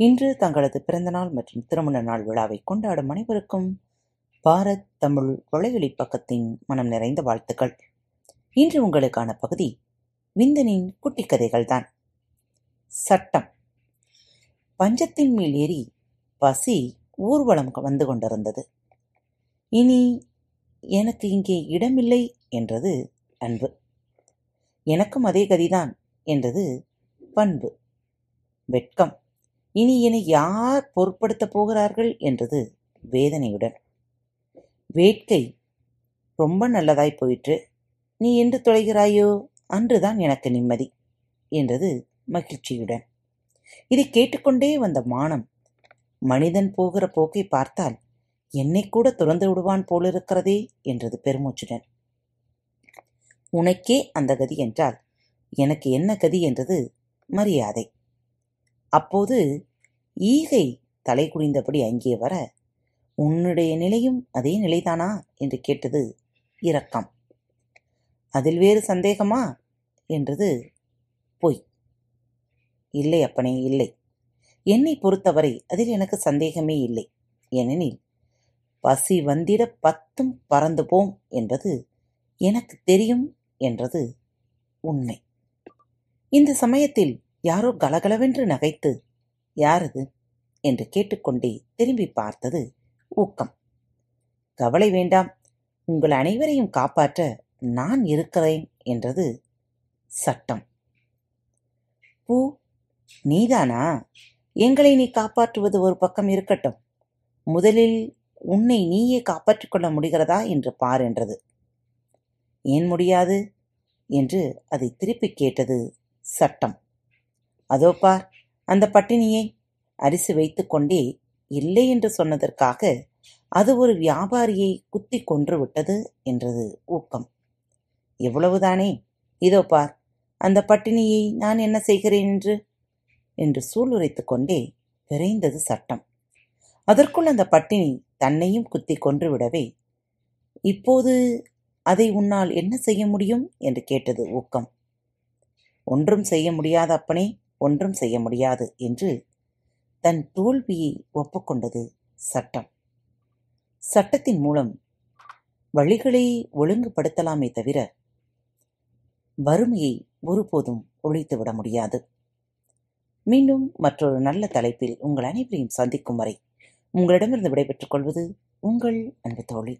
இன்று தங்களது பிறந்தநாள் மற்றும் திருமண நாள் விழாவை கொண்டாடும் அனைவருக்கும் பாரத் தமிழ் வலையொலி பக்கத்தின் மனம் நிறைந்த வாழ்த்துக்கள். இன்று உங்களுக்கான பகுதி விந்தனின் குட்டி கதைகள்தான். சட்டம். பஞ்சத்தின் மேல் ஏறி பசி ஊர்வலம் வந்து கொண்டிருந்தது. இனி எனக்கு இங்கே இடமில்லை என்றது அன்பு. எனக்கும் அதே கதிதான் என்றது பண்பு. வெட்கம். இனி என்னை யார் பொருட்படுத்தப் போகிறார்கள் என்றது வேதனையுடன். வேட்கை ரொம்ப நல்லதாய் போயிற்று. நீ என்று தொலைகிறாயோ? அன்றுதான் எனக்கு நிம்மதி என்றது மகிழ்ச்சியுடன். இதை கேட்டுக்கொண்டே வந்த மானம் மனிதன் போகிற போக்கை பார்த்தால் என்னை கூட துறந்து விடுவான் போலிருக்கிறதே என்றது பெருமூச்சுடன். உனக்கே அந்த கதி என்றால் எனக்கு என்ன கதி என்றது மரியாதை. அப்போது ஈகை தலை குனிந்தபடி அங்கே வர உன்னுடைய நிலையும் அதே நிலைதானா? என்று கேட்டது இரக்கம். அதில் வேறு சந்தேகமா? என்றது பொய். இல்லை அப்பனே இல்லை. என்னை பொறுத்தவரை அதில் எனக்கு சந்தேகமே இல்லை. ஏனெனில் பசி வந்திட பத்தும் பறந்து போம் என்பது எனக்கு தெரியும் என்றது உண்மை. இந்த சமயத்தில் யாரோ கலகலவென்று நகைத்து யாரது? என்று கேட்டுக்கொண்டே திரும்பி பார்த்தது ஊக்கம். கவலை வேண்டாம் உங்கள் அனைவரையும் காப்பாற்ற நான் இருக்கிறேன் என்றது சட்டம். பூ நீதானா? எங்களை நீ காப்பாற்றுவது ஒரு பக்கம் இருக்கட்டும். முதலில் உன்னை நீயே காப்பாற்றிக் கொள்ள முடிகிறதா என்று பார் என்றது. ஏன் முடியாது? என்று அதை திருப்பிக் கேட்டது சட்டம். அதோ பார் அந்த பட்டினியை அரிசி வைத்துக்கொண்டே இல்லை என்று சொன்னதற்காக அது ஒரு வியாபாரியை குத்தி கொன்று விட்டது என்றது ஊக்கம். எவ்வளவுதானே இதோ பார் அந்த பட்டினியை நான் என்ன செய்கிறேன் என்று? என்று சூளுரைத்து கொண்டே விரைந்தது சட்டம். அதற்குள் அந்த பட்டினி தன்னையும் குத்தி கொன்று விடவே இப்போது அதை உன்னால் என்ன செய்ய முடியும்? என்று கேட்டது ஊக்கம். ஒன்றும் செய்ய முடியாத அப்பனே ஒன்றும் செய்ய முடியாது என்று தன் தோல்வியை ஒப்புக்கொண்டது சட்டம். சட்டத்தின் மூலம் வழிகளை ஒழுங்குபடுத்தலாமே தவிர வறுமையை ஒருபோதும் ஒழித்துவிட முடியாது. மீண்டும் மற்றொரு நல்ல தலைப்பில் உங்கள் அனைவரையும் சந்திக்கும் வரை உங்களிடமிருந்து விடைபெற்றுக் கொள்வது உங்கள் அன்பு தோழி.